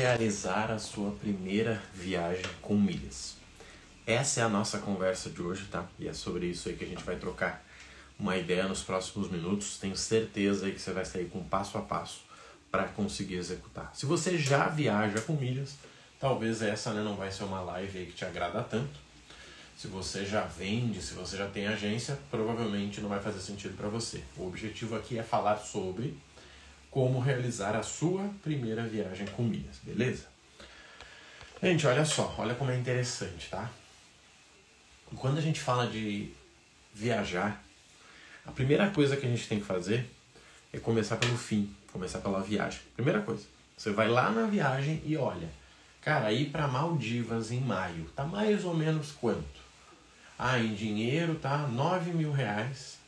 realizar a sua primeira viagem com milhas. Essa é a nossa conversa de hoje, tá? E é sobre isso aí que a gente vai trocar uma ideia nos próximos minutos. Tenho certeza aí que você vai sair com passo a passo para conseguir executar. Se você já viaja com milhas, talvez essa né, não vai ser uma live aí que te agrada tanto. Se você já vende, se você já tem agência, provavelmente não vai fazer sentido para você. O objetivo aqui é falar sobre como realizar a sua primeira viagem com milhas, beleza? Gente, olha só, olha como é interessante, tá? Quando a gente fala de viajar, a primeira coisa que a gente tem que fazer é começar pelo fim, começar pela viagem. Primeira coisa, você vai lá na viagem e olha, cara, ir para Maldivas em maio, tá mais ou menos quanto? Ah, em dinheiro tá 9 mil reais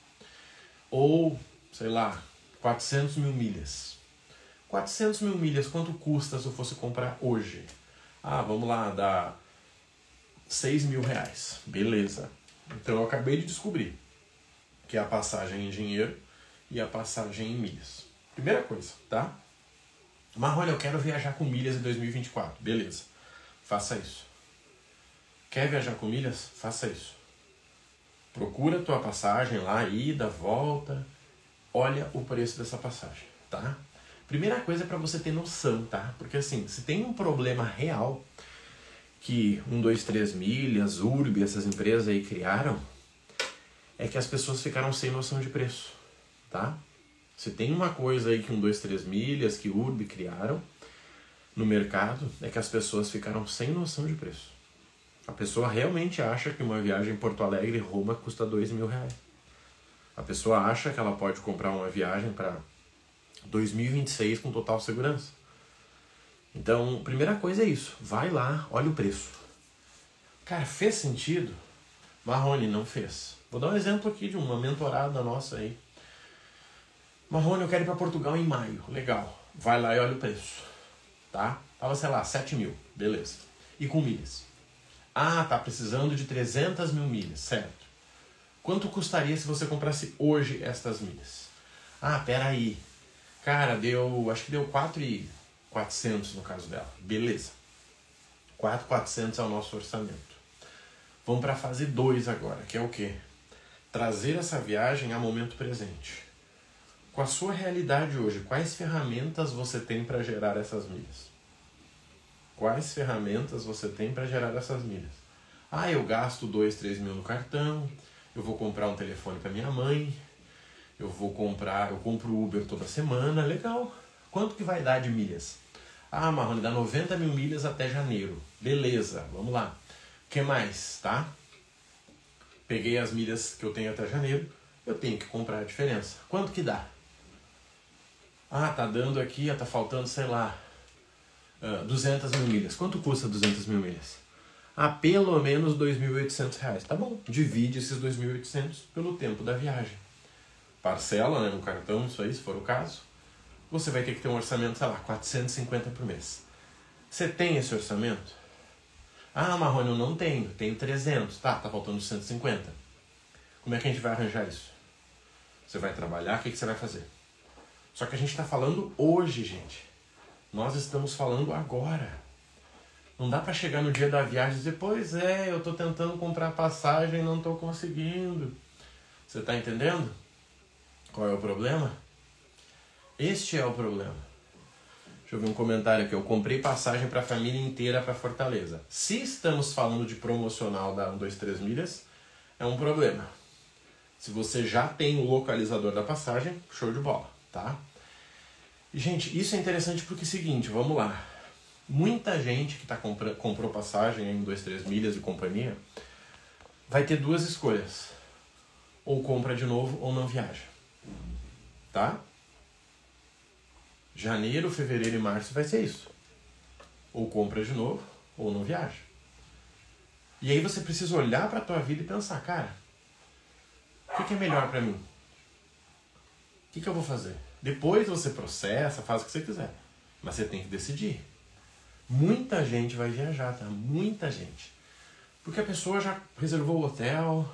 ou, sei lá, 400 mil milhas. 400 mil milhas, quanto custa se eu fosse comprar hoje? Ah, vamos lá, dá 6 mil reais. Beleza. Então eu acabei de descobrir que é a passagem em dinheiro e a passagem em milhas. Primeira coisa, tá? Mas olha, eu quero viajar com milhas em 2024. Beleza. Faça isso. Quer viajar com milhas? Faça isso. Procura tua passagem lá, ida, volta, olha o preço dessa passagem, tá? Primeira coisa é para você ter noção, tá? Porque assim, se tem um problema real que 1, 2, 3 milhas, Urb, essas empresas aí criaram, é que as pessoas ficaram sem noção de preço, tá? Se tem uma coisa aí que 1, 2, 3 milhas, que Urb criaram no mercado, é que as pessoas ficaram sem noção de preço. A pessoa realmente acha que uma viagem Porto Alegre-Roma custa 2 mil reais. A pessoa acha que ela pode comprar uma viagem para 2026 com total segurança. Então, primeira coisa é isso. Vai lá, olha o preço. Cara, fez sentido? Marrone não fez. Vou dar um exemplo aqui de uma mentorada nossa aí. Marrone, eu quero ir para Portugal em maio. Legal. Vai lá e olha o preço. Tá? Tava, sei lá, 7 mil. Beleza. E com milhas. Ah, tá precisando de 300 mil milhas. Certo. Quanto custaria se você comprasse hoje estas milhas? Ah, peraí. Cara, deu. Acho que deu 4,400 no caso dela. Beleza. 4,400 é o nosso orçamento. Vamos para a fase 2 agora, que é o quê? Trazer essa viagem a momento presente. Com a sua realidade hoje, quais ferramentas você tem para gerar essas milhas? Quais ferramentas você tem para gerar essas milhas? Ah, eu gasto 2, 3 mil no cartão, eu vou comprar um telefone para minha mãe, eu vou comprar, eu compro Uber toda semana, legal. Quanto que vai dar de milhas? Ah, Marrone, dá 90 mil milhas até janeiro. Beleza, vamos lá. O que mais, tá? Peguei as milhas que eu tenho até janeiro, eu tenho que comprar a diferença. Quanto que dá? Ah, tá dando aqui, tá faltando, sei lá, 200 ah, mil milhas. Quanto custa 200 mil milhas? A pelo menos R$ 2.800. Tá bom, divide esses 2.800 pelo tempo da viagem. Parcela né, no cartão, isso aí, se for o caso. Você vai ter que ter um orçamento, sei lá, 450 por mês. Você tem esse orçamento? Ah, Marrone, eu não tenho, tenho 300. Tá, tá faltando 150. Como é que a gente vai arranjar isso? Você vai trabalhar, o que, que você vai fazer? Só que a gente está falando hoje, gente. Nós estamos falando agora. Não dá para chegar no dia da viagem e dizer, pois é, eu estou tentando comprar passagem e não estou conseguindo. Você está entendendo? Qual é o problema? Este é o problema. Deixa eu ver um comentário aqui. Eu comprei passagem para a família inteira para Fortaleza. Se estamos falando de promocional da 1, 2, 3 milhas, é um problema. Se você já tem o localizador da passagem, show de bola, tá? Gente, isso é interessante porque é o seguinte, vamos lá. Muita gente que tá compra, comprou passagem em 2, 3 milhas e companhia vai ter duas escolhas. Ou compra de novo ou não viaja. Tá? Janeiro, fevereiro e março vai ser isso. Ou compra de novo ou não viaja. E aí você precisa olhar para tua vida e pensar, cara, o que, que é melhor para mim? O que, que eu vou fazer? Depois você processa, faz o que você quiser. Mas você tem que decidir. Muita gente vai viajar, tá? Muita gente. Porque a pessoa já reservou o hotel,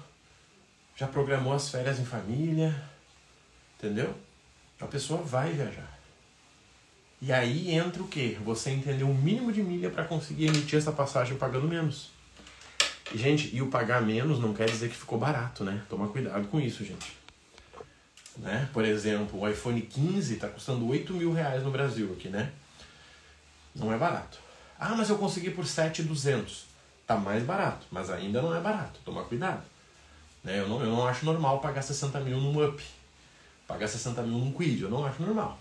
já programou as férias em família, entendeu? A pessoa vai viajar. E aí entra o quê? Você entender o mínimo de milha para conseguir emitir essa passagem pagando menos. E, gente, e o pagar menos não quer dizer que ficou barato, né? Toma cuidado com isso, gente. Né? Por exemplo, o iPhone 15 está custando 8 mil reais no Brasil aqui, né? Não é barato. Ah, mas eu consegui por 7,200. Tá mais barato, mas ainda não é barato. Toma cuidado. Né? Eu, não, eu não acho normal pagar 60 mil num Up. Pagar 60 mil num Quid. Eu não acho normal.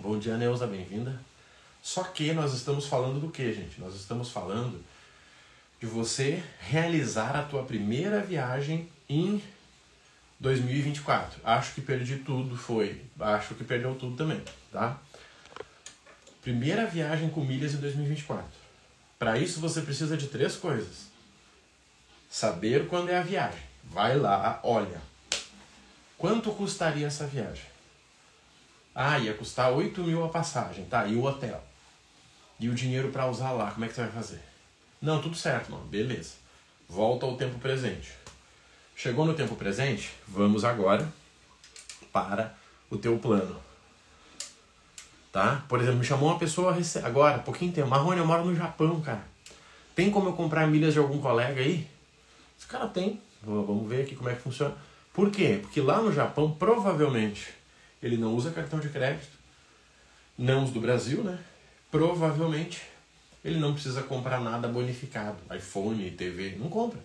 Bom dia, Neuza. Bem-vinda. Só que nós estamos falando do que, gente? Nós estamos falando de você realizar a tua primeira viagem em 2024. Acho que perdi tudo, foi. Acho que perdeu tudo também, tá? Primeira viagem com milhas em 2024. Para isso você precisa de três coisas. Saber quando é a viagem. Vai lá, olha. Quanto custaria essa viagem? Ah, ia custar 8 mil a passagem, tá? E o hotel? E o dinheiro para usar lá, como é que você vai fazer? Não, tudo certo, mano. Beleza. Volta ao tempo presente. Chegou no tempo presente? Vamos agora para o teu plano. Tá? Por exemplo, me chamou uma pessoa agora, pouquinho tempo. Marrone, eu moro no Japão, cara. Tem como eu comprar milhas de algum colega aí? Esse cara tem. Vamos ver aqui como é que funciona. Por quê? Porque lá no Japão, provavelmente, ele não usa cartão de crédito. Não os do Brasil, né? Provavelmente, ele não precisa comprar nada bonificado. iPhone, TV, não compra.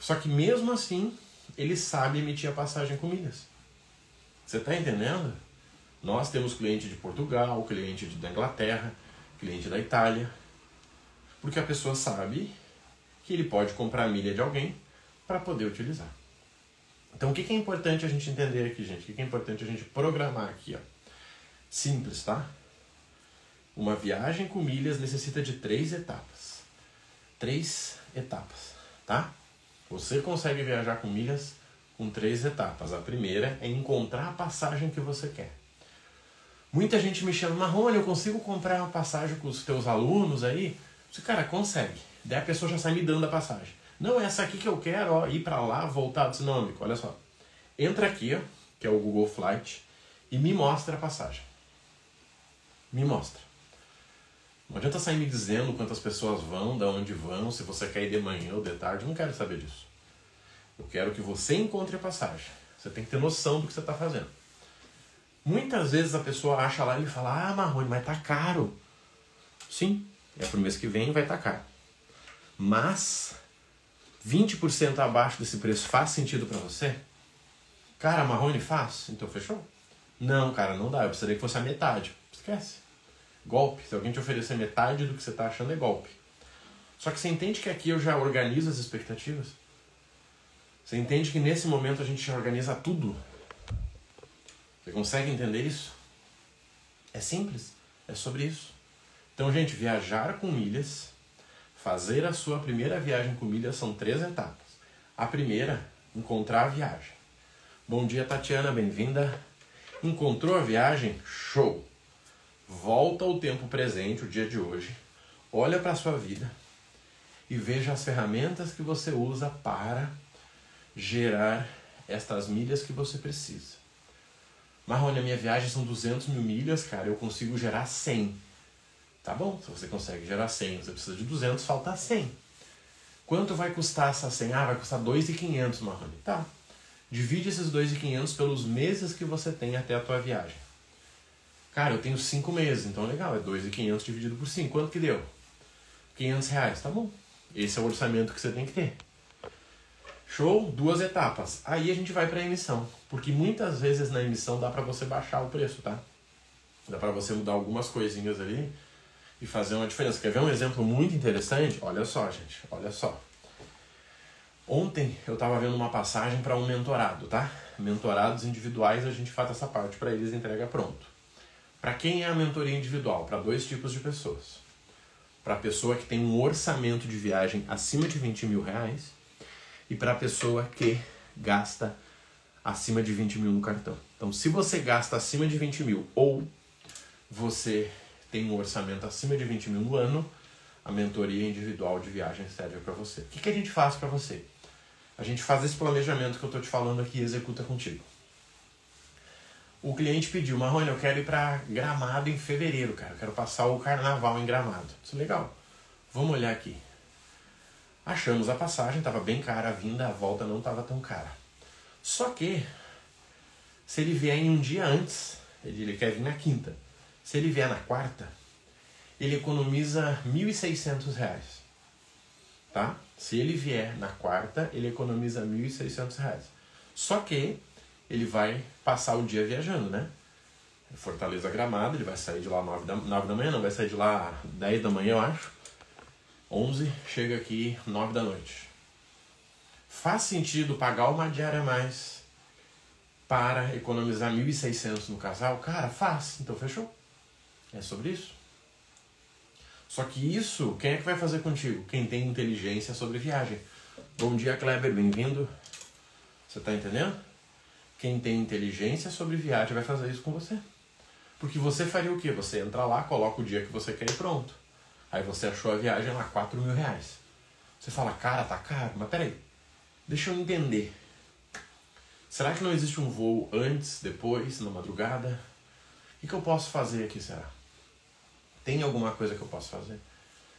Só que mesmo assim, ele sabe emitir a passagem com milhas. Você está entendendo? Nós temos cliente de Portugal, cliente da Inglaterra, cliente da Itália. Porque a pessoa sabe que ele pode comprar milha de alguém para poder utilizar. Então, o que é importante a gente entender aqui, gente? O que é importante a gente programar aqui? Ó? Simples, tá? Uma viagem com milhas necessita de três etapas. Três etapas, tá? Você consegue viajar com milhas com três etapas. A primeira é encontrar a passagem que você quer. Muita gente me chama, Marrone, eu consigo comprar uma passagem com os teus alunos aí? Você, cara, consegue. Daí a pessoa já sai me dando a passagem. Não, é essa aqui que eu quero, ó, ir para lá, voltar. Eu não, amigo, olha só. Entra aqui, ó, que é o Google Flight, e me mostra a passagem. Me mostra. Não adianta sair me dizendo quantas pessoas vão, da onde vão, se você quer ir de manhã ou de tarde. Eu não quero saber disso. Eu quero que você encontre a passagem. Você tem que ter noção do que você está fazendo. Muitas vezes a pessoa acha lá e fala: Ah, Marrone, mas tá caro. Sim, é pro mês que vem vai estar tá caro. Mas 20% abaixo desse preço faz sentido para você? Cara, Marrone faz? Então fechou? Não, cara, não dá. Eu precisaria que fosse a metade. Esquece. Golpe. Se alguém te oferecer metade do que você está achando, é golpe. Só que você entende que aqui eu já organizo as expectativas? Você entende que nesse momento a gente organiza tudo? Você consegue entender isso? É simples. É sobre isso. Então, gente, viajar com milhas, fazer a sua primeira viagem com milhas são três etapas. A primeira, encontrar a viagem. Bom dia, Tatiana, bem-vinda. Encontrou a viagem? Show! volta ao tempo presente, o dia de hoje, olha para a sua vida e veja as ferramentas que você usa para gerar estas milhas que você precisa. Marrone, a minha viagem são 200 mil milhas, cara, eu consigo gerar 100. Tá bom, se você consegue gerar 100, você precisa de 200, falta 100. Quanto vai custar essa 100? Ah, vai custar 2.500, Marrone. Tá. Divide esses 2.500 pelos meses que você tem até a tua viagem. Cara, eu tenho 5 meses, então legal, é 2.500 dividido por 5. Quanto que deu? 500 reais, tá bom. Esse é o orçamento que você tem que ter. Show? Duas etapas. Aí a gente vai para a emissão, porque muitas vezes na emissão dá para você baixar o preço, tá? Dá para você mudar algumas coisinhas ali e fazer uma diferença. Quer ver um exemplo muito interessante? Olha só, gente, olha só. Ontem eu estava vendo uma passagem para um mentorado, tá? Mentorados individuais, a gente faz essa parte para eles entrega pronto. Para quem é a mentoria individual? Para dois tipos de pessoas. Para a pessoa que tem um orçamento de viagem acima de 20 mil reais e para a pessoa que gasta acima de 20 mil no cartão. Então, se você gasta acima de 20 mil ou você tem um orçamento acima de 20 mil no ano, a mentoria individual de viagem serve para você. O que, que a gente faz para você? A gente faz esse planejamento que eu estou te falando aqui e executa contigo. O cliente pediu, Marrone, eu quero ir para Gramado em fevereiro, cara. Eu quero passar o carnaval em Gramado. Isso é legal. Vamos olhar aqui. Achamos a passagem, estava bem cara a vinda, a volta não estava tão cara. Só que, se ele vier em um dia antes, ele, quer vir na quinta. Se ele vier na quarta, ele economiza R$ 1.600. Tá? Se ele vier na quarta, ele economiza R$ 1.600. Só que ele vai passar o dia viajando, né? Fortaleza Gramado, ele vai sair de lá 9 da, 9 da manhã, não, vai sair de lá 10 da manhã, eu acho. 11, chega aqui 9 da noite. Faz sentido pagar uma diária a mais para economizar 1.600 no casal? Cara, faz. Então fechou. É sobre isso. Só que isso, quem é que vai fazer contigo? Quem tem inteligência sobre viagem. Bom dia, Kleber, bem-vindo. Você está entendendo? Quem tem inteligência sobre viagem vai fazer isso com você. Porque você faria o quê? Você entra lá, coloca o dia que você quer e pronto. Aí você achou a viagem lá, 4 mil reais. Você fala, cara, tá caro, mas peraí, deixa eu entender. Será que não existe um voo antes, depois, na madrugada? O que, que eu posso fazer aqui, será? Tem alguma coisa que eu posso fazer?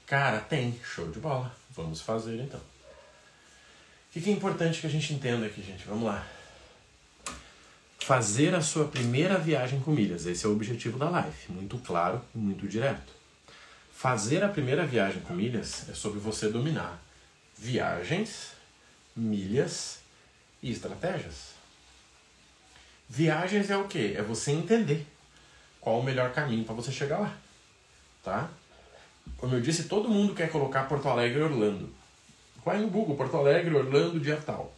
Cara, tem. Show de bola. Vamos fazer então. O que, que é importante que a gente entenda aqui, gente? Vamos lá. Fazer a sua primeira viagem com milhas. Esse é o objetivo da live. Muito claro e muito direto. Fazer a primeira viagem com milhas é sobre você dominar viagens, milhas e estratégias. Viagens é o que? É você entender qual o melhor caminho para você chegar lá. Tá? Como eu disse, todo mundo quer colocar Porto Alegre e Orlando. Vai no Google, Porto Alegre, Orlando, dia tal.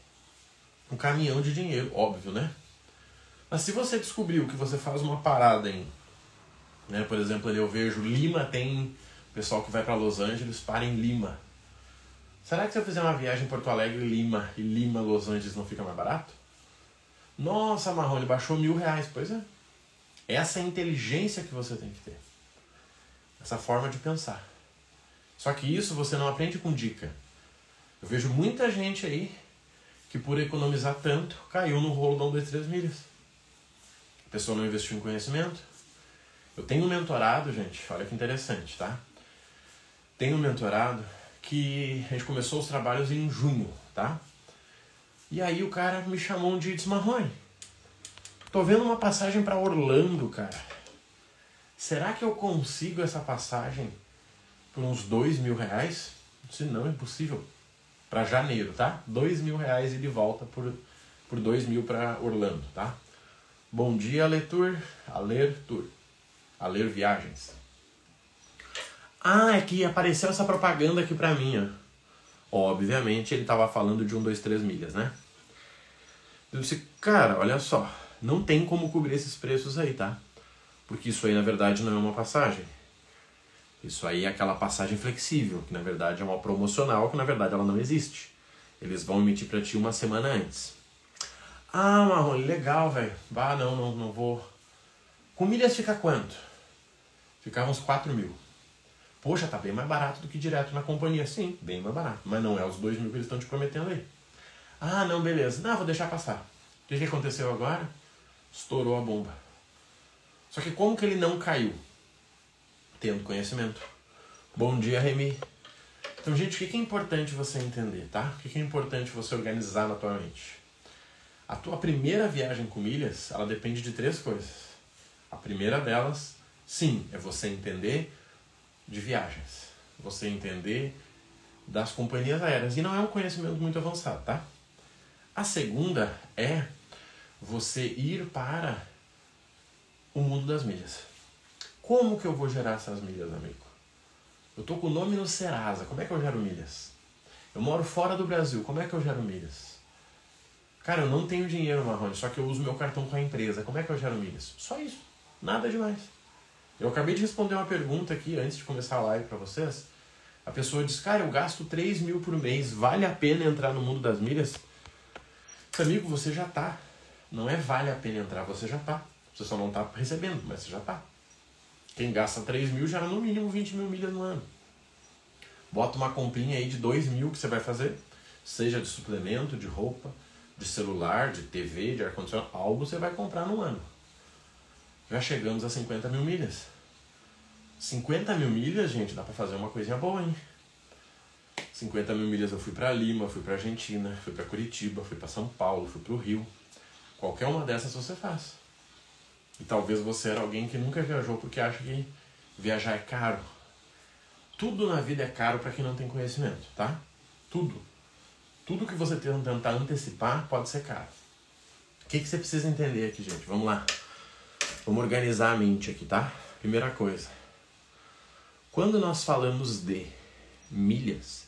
Um caminhão de dinheiro, óbvio, né? Mas se você descobriu que você faz uma parada em, né, por exemplo, eu vejo Lima tem pessoal que vai para Los Angeles para em Lima. Será que se eu fizer uma viagem em Porto Alegre, Lima e Lima, Los Angeles não fica mais barato? Nossa, Marrone, baixou mil reais. Pois é. Essa é a inteligência que você tem que ter. Essa forma de pensar. Só que isso você não aprende com dica. Eu vejo muita gente aí que por economizar tanto caiu no rolo da 1, 2, 3 milhas. A pessoa não investiu em conhecimento. Eu tenho um mentorado, gente, olha que interessante, tá? Tenho um mentorado que a gente começou os trabalhos em junho, tá? E aí o cara me chamou um dia e disse, Marrone, tô vendo uma passagem para Orlando, cara. Será que eu consigo essa passagem por uns dois mil reais? Se não, é impossível. Para janeiro, tá? Dois mil reais e de volta por, por dois mil para Orlando, tá? Bom dia, Aletur. Aler Tour. Aler Viagens. Ah, é que apareceu essa propaganda aqui pra mim, ó. Obviamente ele tava falando de um, dois, três milhas, né? Eu disse, cara, olha só, não tem como cobrir esses preços aí, tá? Porque isso aí na verdade não é uma passagem. Isso aí é aquela passagem flexível, que na verdade é uma promocional, que na verdade ela não existe. Eles vão emitir para ti uma semana antes. Ah, Marrone, legal, velho. Ah, não, não, não vou. Com milhas fica quanto? Ficava uns 4 mil. Poxa, tá bem mais barato do que direto na companhia. Sim, bem mais barato. Mas não é os 2 mil que eles estão te prometendo aí. Ah, não, beleza. Não, vou deixar passar. O que, que aconteceu agora? Estourou a bomba. Só que como que ele não caiu? Tendo conhecimento. Bom dia, Remy. Então, gente, o que é importante você entender, tá? O que é importante você organizar na tua mente? A tua primeira viagem com milhas, ela depende de três coisas. A primeira delas, sim, é você entender de viagens. Você entender das companhias aéreas. E não é um conhecimento muito avançado, tá? A segunda é você ir para o mundo das milhas. Como que eu vou gerar essas milhas, amigo? Eu tô com o nome no Serasa, como é que eu gero milhas? Eu moro fora do Brasil, como é que eu gero milhas? Cara, eu não tenho dinheiro, Marrone, só que eu uso meu cartão com a empresa, como é que eu gero milhas? Só isso, nada demais. Eu acabei de responder uma pergunta aqui antes de começar a live para vocês. A pessoa disse, cara, eu gasto 3 mil por mês, vale a pena entrar no mundo das milhas? Amigo, você já tá. Não é vale a pena entrar, você já tá. Você só não está recebendo, mas você já está. Quem gasta 3 mil gera no mínimo 20 mil milhas no ano. Bota uma comprinha aí de 2 mil que você vai fazer, seja de suplemento, de roupa, de celular, de TV, de ar-condicionado, algo você vai comprar no ano. Já chegamos a 50 mil milhas. 50 mil milhas, gente, dá pra fazer uma coisinha boa, hein? 50 mil milhas eu fui para Lima, fui para Argentina, fui para Curitiba, fui para São Paulo, fui para o Rio. Qualquer uma dessas você faz. E talvez você era alguém que nunca viajou porque acha que viajar é caro. Tudo na vida é caro para quem não tem conhecimento, tá? Tudo. Tudo que você tentar antecipar pode ser caro. O que, que você precisa entender aqui, gente? Vamos lá. Vamos organizar a mente aqui, tá? Primeira coisa. Quando nós falamos de milhas,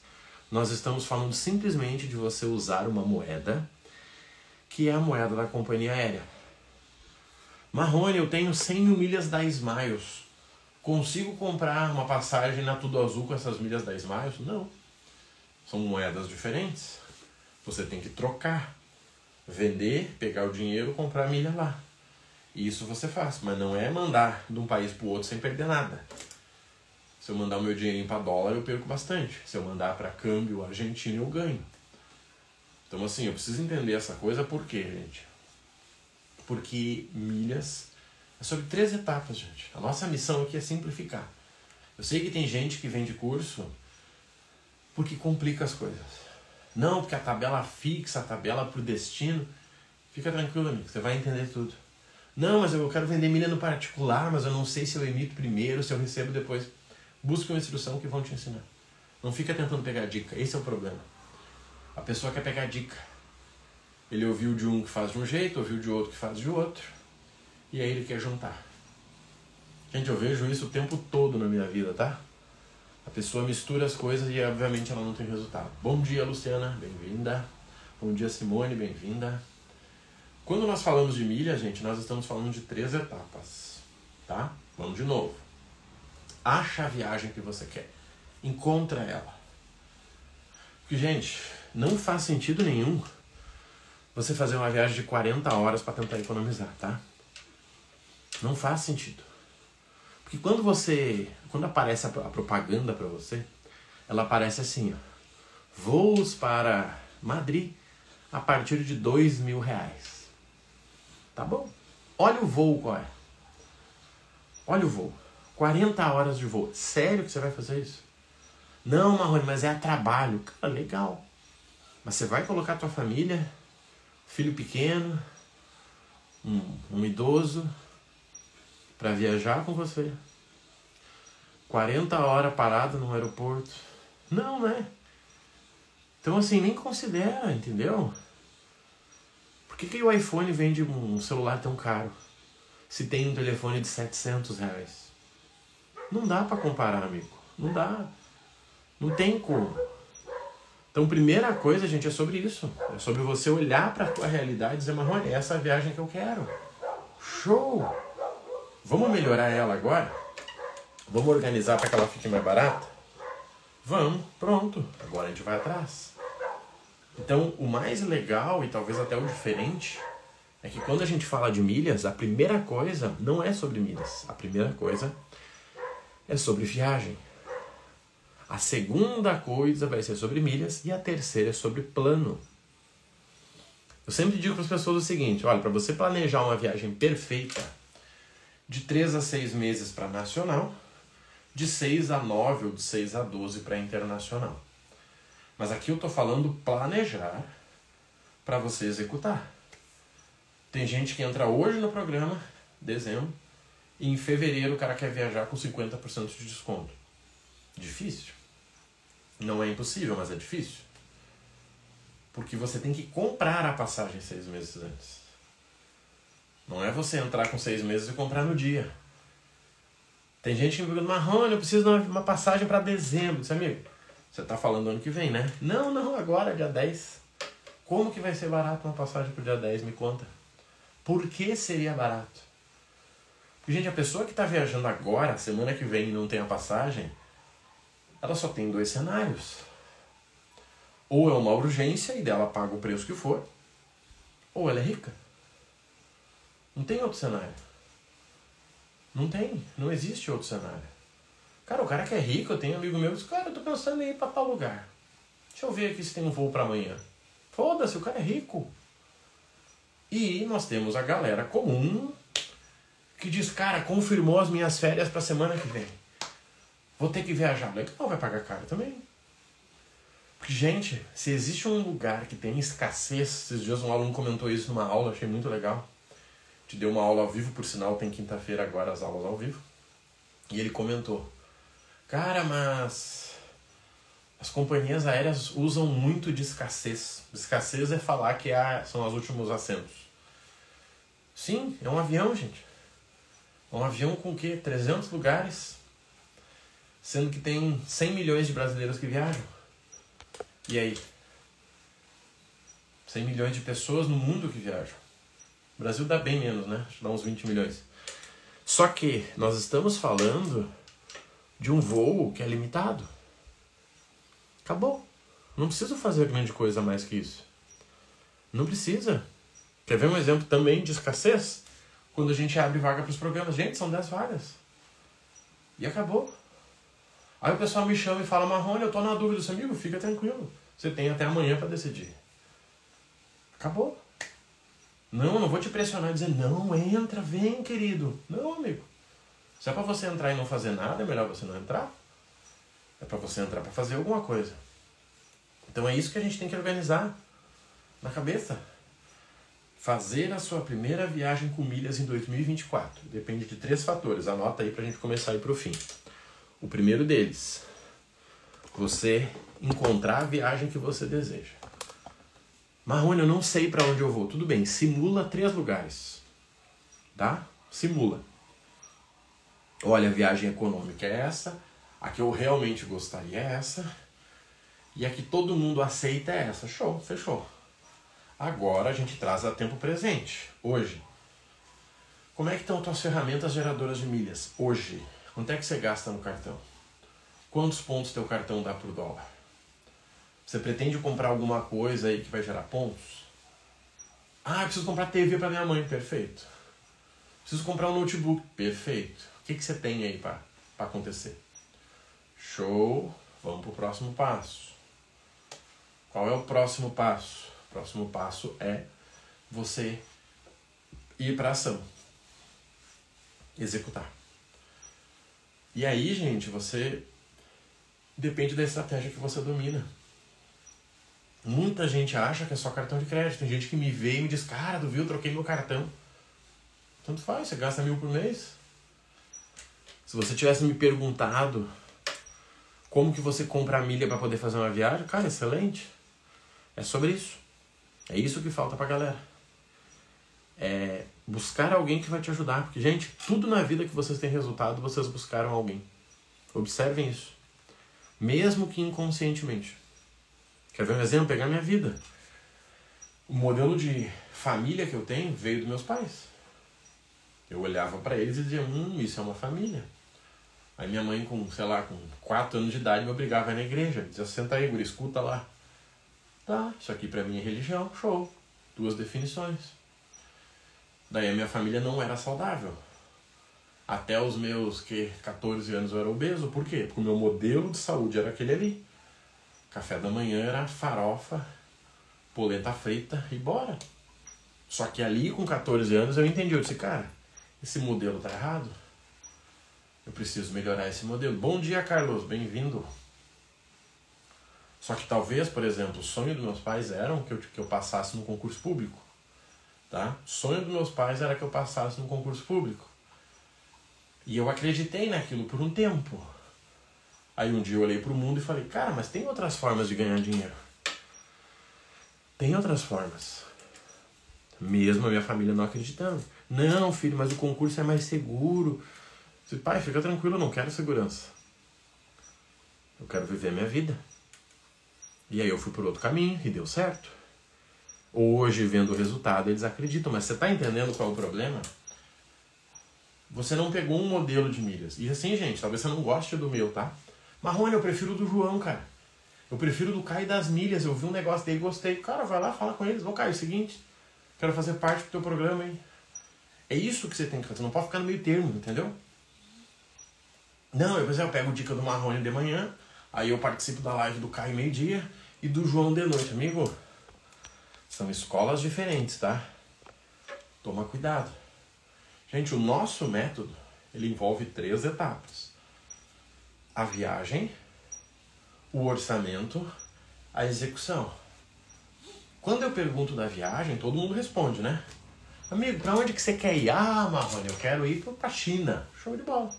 nós estamos falando simplesmente de você usar uma moeda que é a moeda da companhia aérea. Marrone, eu tenho 100 mil milhas da Smiles. Consigo comprar uma passagem na Tudo Azul com essas milhas da Smiles? Não. São moedas diferentes. Você tem que trocar, vender, pegar o dinheiro, comprar milha lá. Isso você faz, mas não é mandar de um país para o outro sem perder nada. Se eu mandar o meu dinheirinho para dólar, eu perco bastante. Se eu mandar para câmbio argentino, eu ganho. Então, assim, eu preciso entender essa coisa por quê, gente? Porque milhas é sobre três etapas, gente. A nossa missão aqui é simplificar. Eu sei que tem gente que vende curso porque complica as coisas. Não, porque a tabela fixa, a tabela pro destino. Fica tranquilo, amigo, você vai entender tudo. Não, mas eu quero vender milha no particular, mas eu não sei se eu emito primeiro, se eu recebo depois. Busca uma instrução que vão te ensinar. Não fica tentando pegar dica, esse é o problema. A pessoa quer pegar dica. Ele ouviu de um que faz de um jeito, ouviu de outro que faz de outro, e aí ele quer juntar. Gente, eu vejo isso o tempo todo na minha vida, tá? A pessoa mistura as coisas e obviamente ela não tem resultado. Bom dia, Luciana, bem-vinda. Bom dia, Simone, bem-vinda. Quando nós falamos de milha, gente, nós estamos falando de três etapas, tá? Vamos de novo. Acha a viagem que você quer. Encontra ela. Porque, gente, não faz sentido nenhum você fazer uma viagem de 40 horas para tentar economizar, tá? Não faz sentido. Porque quando você. Quando aparece a propaganda para você, ela aparece assim, ó. Voos para Madrid a partir de dois mil reais. Tá bom. Olha o voo qual é. Olha o voo. 40 horas de voo. Sério que você vai fazer isso? Não, Marrone, mas é a trabalho. Cara, legal. Mas você vai colocar tua família, filho pequeno, um, um idoso, para viajar com você. 40 horas parado no aeroporto. Não, né? Então assim, nem considera, entendeu? Que, que o iPhone vende um celular tão caro? Se tem um telefone de 700 reais. Não dá para comparar, amigo. Não dá. Não tem como. Então, primeira coisa, gente, é sobre isso. É sobre você olhar para a tua realidade e dizer, mas olha, essa é a viagem que eu quero. Show! Vamos melhorar ela agora? Vamos organizar para que ela fique mais barata? Vamos, pronto. Agora a gente vai atrás. Então, o mais legal e talvez até o diferente é que quando a gente fala de milhas, a primeira coisa não é sobre milhas. A primeira coisa é sobre viagem. A segunda coisa vai ser sobre milhas e a terceira é sobre plano. Eu sempre digo para as pessoas o seguinte: olha, para você planejar uma viagem perfeita, de 3 a 6 meses para nacional, de 6 a 9 ou de 6 a 12 para internacional. Mas aqui eu estou falando planejar para você executar. Tem gente que entra hoje no programa, dezembro, e em fevereiro o cara quer viajar com 50% de desconto. Difícil. Não é impossível, mas é difícil. Porque você tem que comprar a passagem seis meses antes. Não é você entrar com seis meses e comprar no dia. Tem gente que me pergunta, Marrone, eu preciso de uma passagem para dezembro. Disse, amigo, você está falando ano que vem, né? Não, não, agora, dia 10. Como que vai ser barato uma passagem para o dia 10? Me conta. Por que seria barato? Gente, a pessoa que está viajando agora, semana que vem e não tem a passagem, ela só tem dois cenários. Ou é uma urgência e dela paga o preço que for, ou ela é rica. Não tem outro cenário. Não tem, não existe outro cenário. Cara, o cara que é rico, eu tenho um amigo meu que diz, cara, eu tô pensando em ir pra tal lugar. Deixa eu ver aqui se tem um voo para amanhã. Foda-se, o cara é rico. E nós temos a galera comum que diz, cara, confirmou as minhas férias para semana que vem. Vou ter que viajar. Legal, vai pagar caro também. Porque, gente, se existe um lugar que tem escassez, esses dias um aluno comentou isso numa aula, achei muito legal. Te deu uma aula ao vivo, por sinal, tem quinta-feira agora as aulas ao vivo. E ele comentou: Cara, mas as companhias aéreas usam muito de escassez. Escassez é falar que é, são os últimos assentos. Sim, é um avião, gente. É um avião com o quê? 300 lugares. Sendo que tem 100 milhões de brasileiros que viajam. E aí? 100 milhões de pessoas no mundo que viajam. O Brasil dá bem menos, né? Acho que dá uns 20 milhões. Só que nós estamos falando de um voo que é limitado. Acabou. Não precisa fazer grande coisa mais que isso. Não precisa. Quer ver um exemplo também de escassez? Quando a gente abre vaga para os programas. Gente, são 10 vagas. E acabou. Aí o pessoal me chama e fala, Marrone, eu tô na dúvida. Seu amigo, fica tranquilo. Você tem até amanhã para decidir. Acabou. Não, não vou te pressionar e dizer, não, entra, vem, querido. Não, amigo. Se é para você entrar e não fazer nada, é melhor você não entrar. É para você entrar para fazer alguma coisa. Então é isso que a gente tem que organizar na cabeça. Fazer a sua primeira viagem com milhas em 2024. Depende de três fatores. Anota aí para a gente começar a ir para o fim. O primeiro deles, você encontrar a viagem que você deseja. Marrone, eu não sei para onde eu vou. Tudo bem, simula três lugares. Tá? Simula. Olha, a viagem econômica é essa, a que eu realmente gostaria é essa, e a que todo mundo aceita é essa. Show, fechou. Agora a gente traz a tempo presente, hoje. Como é que estão as tuas ferramentas geradoras de milhas hoje? Quanto é que você gasta no cartão? Quantos pontos teu cartão dá por dólar? Você pretende comprar alguma coisa aí que vai gerar pontos? Ah, preciso comprar TV para minha mãe, perfeito. Preciso comprar um notebook, perfeito. Que, que você tem aí para acontecer? Show! Vamos para o próximo passo. Qual é o próximo passo? O próximo passo é você ir para ação. Executar. E aí, gente, você depende da estratégia que você domina. Muita gente acha que é só cartão de crédito. Tem gente que me vê e me diz, cara, tu viu, troquei meu cartão. Tanto faz, você gasta mil por mês. Se você tivesse me perguntado como que você compra a milha para poder fazer uma viagem, cara, excelente. É sobre isso. É isso que falta pra galera. É buscar alguém que vai te ajudar. Porque, gente, tudo na vida que vocês têm resultado, vocês buscaram alguém. Observem isso. Mesmo que inconscientemente. Quer ver um exemplo? Pegar minha vida. O modelo de família que eu tenho veio dos meus pais. Eu olhava para eles e dizia: Hum, isso é uma família. Aí minha mãe, com, sei lá, com 4 anos de idade, me obrigava a ir na igreja. Dizia: Senta aí, guri, escuta lá. Tá, isso aqui para mim é religião, show. Duas definições. Daí a minha família não era saudável. Até os meus que 14 anos eu era obeso. Por quê? Porque o meu modelo de saúde era aquele ali. Café da manhã era farofa, polenta frita e bora. Só que ali com 14 anos eu entendi, eu disse, cara, esse modelo tá errado. Eu preciso melhorar esse modelo. Bom dia, Carlos, bem-vindo. Só que talvez, por exemplo, o sonho dos meus pais era que eu, que eu passasse no concurso público. Tá? O sonho dos meus pais era que eu passasse no concurso público. E eu acreditei naquilo por um tempo. Aí um dia eu olhei para o mundo e falei, cara, mas tem outras formas de ganhar dinheiro. Tem outras formas. Mesmo a minha família não acreditando. Não, filho, mas o concurso é mais seguro. Disse, pai, fica tranquilo, eu não quero segurança. Eu quero viver a minha vida. E aí eu fui por outro caminho e deu certo. Hoje, vendo o resultado, eles acreditam. Mas você está entendendo qual é o problema? Você não pegou um modelo de milhas. E assim, gente, talvez você não goste do meu, tá? Marrone, eu prefiro do João, cara. Eu prefiro do Caio das milhas. Eu vi um negócio dele, gostei. Cara, vai lá, fala com eles. Ô, Caio, é o seguinte, quero fazer parte do teu programa, hein? É isso que você tem que fazer. Não pode ficar no meio termo, entendeu? Não, eu, por exemplo, eu pego dica do Marrone de manhã, aí eu participo da live do Caio meio-dia e do João de noite. Amigo, são escolas diferentes, tá? Toma cuidado. Gente, o nosso método, ele envolve três etapas. A viagem, o orçamento, a execução. Quando eu pergunto da viagem, todo mundo responde, né? Amigo, pra onde que você quer ir? Ah, Marrone, eu quero ir pra China. Show de bola.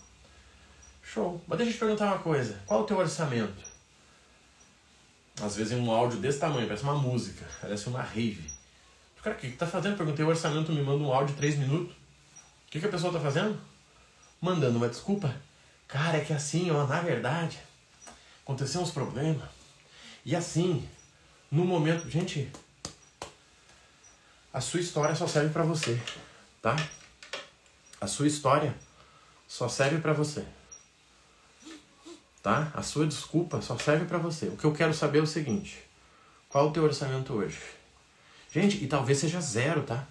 Show. Mas deixa eu te perguntar uma coisa. Qual o teu orçamento? Às vezes um áudio desse tamanho, parece uma música, parece uma rave. Cara, o que, que tá fazendo? Perguntei o orçamento, me manda um áudio de 3 minutos. O que, que a pessoa tá fazendo? Mandando uma desculpa. Cara, é que assim, ó, na verdade, aconteceu uns problemas. E assim, no momento. Gente, a sua história só serve para você, tá? A sua história só serve para você. Tá? A sua desculpa só serve para você. O que eu quero saber é o seguinte: qual é o teu orçamento hoje? Gente, e talvez seja zero, tá?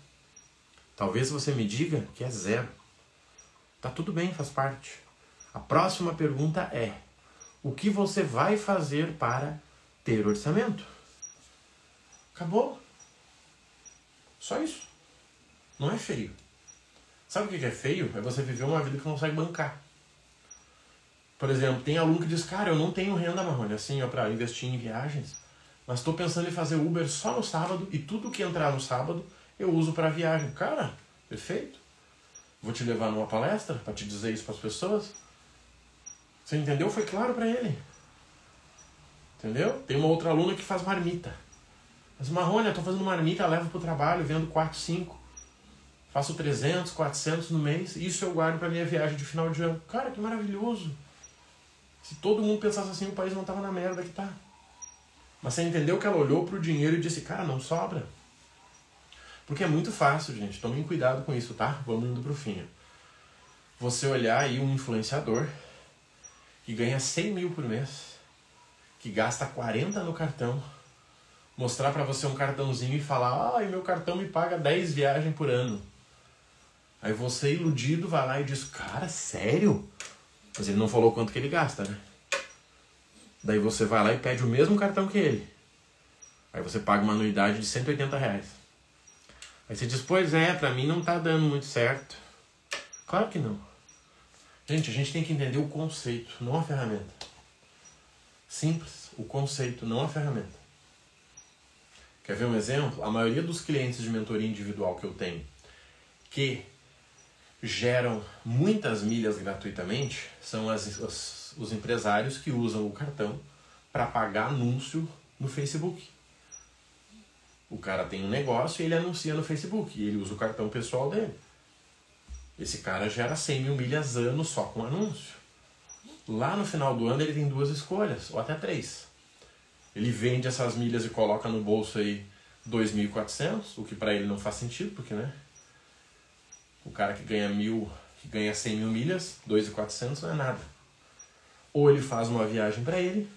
Talvez você me diga que é zero. Tá tudo bem, faz parte. A próxima pergunta é: o que você vai fazer para ter orçamento? Acabou. Só isso. Não é feio. Sabe o que é feio? É você viver uma vida que não consegue bancar. Por exemplo, tem aluno que diz, cara, eu não tenho renda, Marrone, assim, ó, pra investir em viagens, mas estou pensando em fazer Uber só no sábado e tudo que entrar no sábado eu uso para viagem. Cara, perfeito. Vou te levar numa palestra para te dizer isso para as pessoas. Você entendeu? Foi claro para ele. Entendeu? Tem uma outra aluna que faz marmita. Mas Marrone, eu tô fazendo marmita, levo pro trabalho, vendo 4, 5. Faço 300, 400 no mês. Isso eu guardo para minha viagem de final de ano. Cara, que maravilhoso. Se todo mundo pensasse assim, o país não tava na merda que tá. Mas você entendeu que ela olhou pro dinheiro e disse, cara, não sobra. Porque é muito fácil, gente. Tomem cuidado com isso, tá? Vamos indo pro fim. Você olhar aí um influenciador que ganha 100 mil por mês, que gasta 40 no cartão, mostrar para você um cartãozinho e falar: ai, meu cartão me paga 10 viagens por ano. Aí você, iludido, vai lá e diz: cara, sério? Mas ele não falou quanto que ele gasta, né? Daí você vai lá e pede o mesmo cartão que ele. Aí você paga uma anuidade de 180 reais. Aí você diz, pois é, pra mim não tá dando muito certo. Claro que não. Gente, a gente tem que entender o conceito, não a ferramenta. Simples, o conceito, não a ferramenta. Quer ver um exemplo? A maioria dos clientes de mentoria individual que eu tenho que geram muitas milhas gratuitamente são as, os empresários que usam o cartão para pagar anúncio no Facebook. O cara tem um negócio e ele anuncia no Facebook e ele usa o cartão pessoal dele. Esse cara gera 100 mil milhas ano só com anúncio. Lá no final do ano ele tem duas escolhas, ou até três. Ele vende essas milhas e coloca no bolso aí 2.400, o que para ele não faz sentido, porque né, o cara que ganha mil, que ganha 100 mil milhas, 2.400 não é nada. Ou ele faz uma viagem para ele,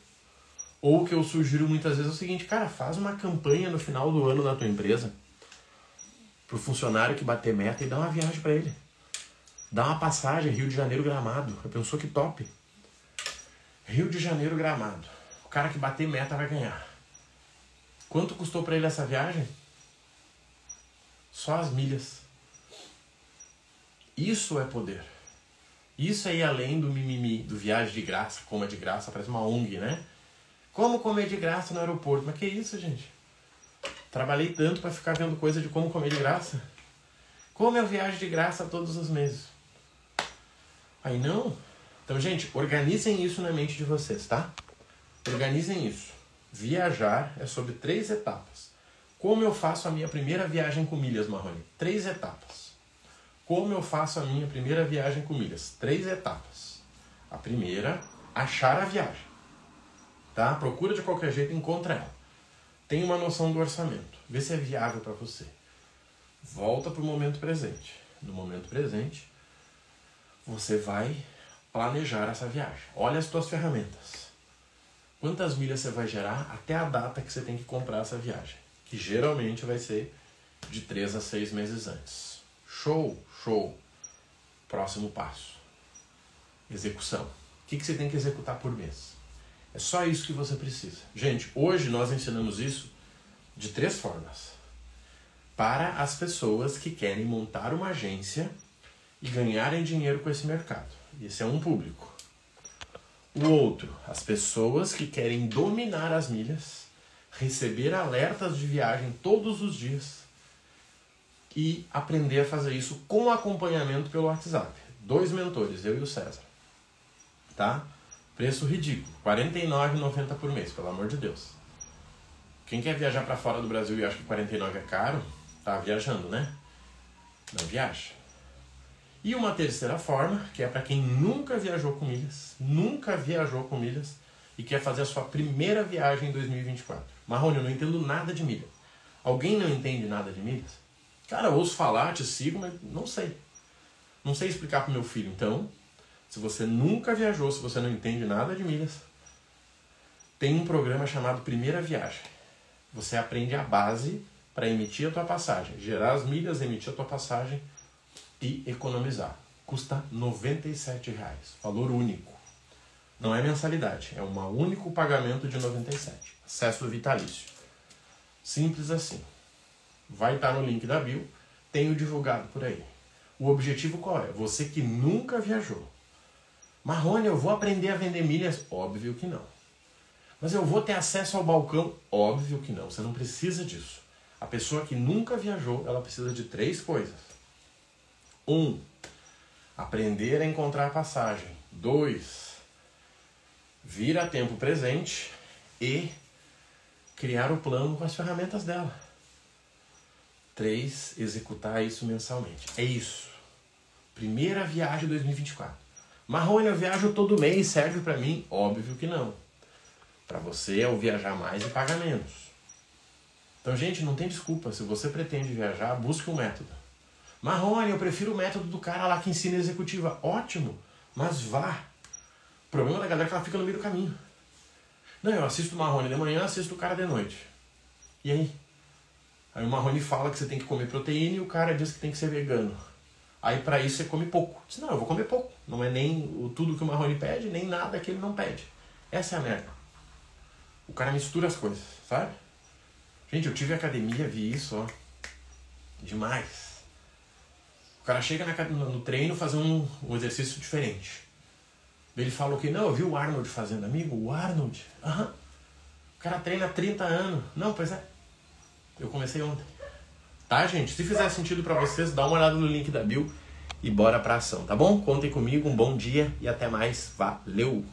ou o que eu sugiro muitas vezes é o seguinte, cara, faz uma campanha no final do ano na tua empresa pro funcionário que bater meta e dá uma viagem para ele. Dá uma passagem Rio de Janeiro Gramado. Eu pensou que top. Rio de Janeiro Gramado. O cara que bater meta vai ganhar. Quanto custou para ele essa viagem? Só as milhas. Isso é poder. Isso é além do mimimi, do viagem de graça, coma de graça, parece uma ONG, né? Como comer de graça no aeroporto? Mas que isso, gente? Trabalhei tanto para ficar vendo coisa de como comer de graça. Como eu viajo de graça todos os meses? Aí não. Então, gente, organizem isso na mente de vocês, tá? Organizem isso. Viajar é sobre três etapas. Como eu faço a minha primeira viagem com milhas, Marrone? Três etapas. Como eu faço a minha primeira viagem com milhas? Três etapas. A primeira, achar a viagem. Tá? Procura de qualquer jeito encontra ela. Tem uma noção do orçamento. Vê se é viável para você. Volta para o momento presente. No momento presente, você vai planejar essa viagem. Olha as suas ferramentas. Quantas milhas você vai gerar até a data que você tem que comprar essa viagem? Que geralmente vai ser de 3 a 6 meses antes. Show, show. Próximo passo. Execução. O que, você tem que executar por mês? É só isso que você precisa. Gente, hoje nós ensinamos isso de três formas. Para as pessoas que querem montar uma agência e ganharem dinheiro com esse mercado. Esse é um público. O outro, as pessoas que querem dominar as milhas, receber alertas de viagem todos os dias e aprender a fazer isso com acompanhamento pelo WhatsApp. Dois mentores, eu e o César. Tá? Preço ridículo, R$ 49,90 por mês, pelo amor de Deus. Quem quer viajar para fora do Brasil e acha que 49 é caro, tá viajando, né? Não viaja. E uma terceira forma, que é para quem nunca viajou com milhas, nunca viajou com milhas e quer fazer a sua primeira viagem em 2024. Marrone, eu não entendo nada de milha. Alguém não entende nada de milhas? Cara, ouço falar, te sigo, mas não sei. Não sei explicar pro meu filho. Então, se você nunca viajou, se você não entende nada de milhas, tem um programa chamado Primeira Viagem. Você aprende a base para emitir a tua passagem, gerar as milhas, emitir a tua passagem e economizar. Custa 97 reais, valor único. Não é mensalidade, é um único pagamento de 97. Acesso vitalício. Simples assim. Vai estar no link da bio, tenho divulgado por aí. O objetivo qual é? Você que nunca viajou. Marrone, eu vou aprender a vender milhas? Óbvio que não. Mas eu vou ter acesso ao balcão? Óbvio que não. Você não precisa disso. A pessoa que nunca viajou, ela precisa de três coisas. Um, aprender a encontrar passagem. Dois, vir a tempo presente e criar o plano com as ferramentas dela. Três, executar isso mensalmente. É isso. Primeira viagem 2024. Marrone, eu viajo todo mês, serve para mim? Óbvio que não. Para você é o viajar mais e pagar menos. Então, gente, não tem desculpa. Se você pretende viajar, busque um método. Marrone, eu prefiro o método do cara lá que ensina executiva. Ótimo, mas vá. O problema da galera é que ela fica no meio do caminho. Não, eu assisto o Marrone de manhã, assisto o cara de noite. E aí? Aí o Marrone fala que você tem que comer proteína e o cara diz que tem que ser vegano. Aí para isso você come pouco. Diz, não, eu vou comer pouco. Não é nem o, tudo que o Marrone pede, nem nada que ele não pede. Essa é a merda. O cara mistura as coisas, sabe? Gente, eu tive academia, vi isso, ó. Demais. O cara chega na, no treino fazer um, um exercício diferente. Ele fala o que? Não, eu vi o Arnold fazendo, amigo. O Arnold? Aham. O cara treina há 30 anos. Não, pois é. Eu comecei ontem. Tá, gente? Se fizer sentido para vocês, dá uma olhada no link da Bill e bora pra ação, tá bom? Contem comigo, um bom dia e até mais. Valeu!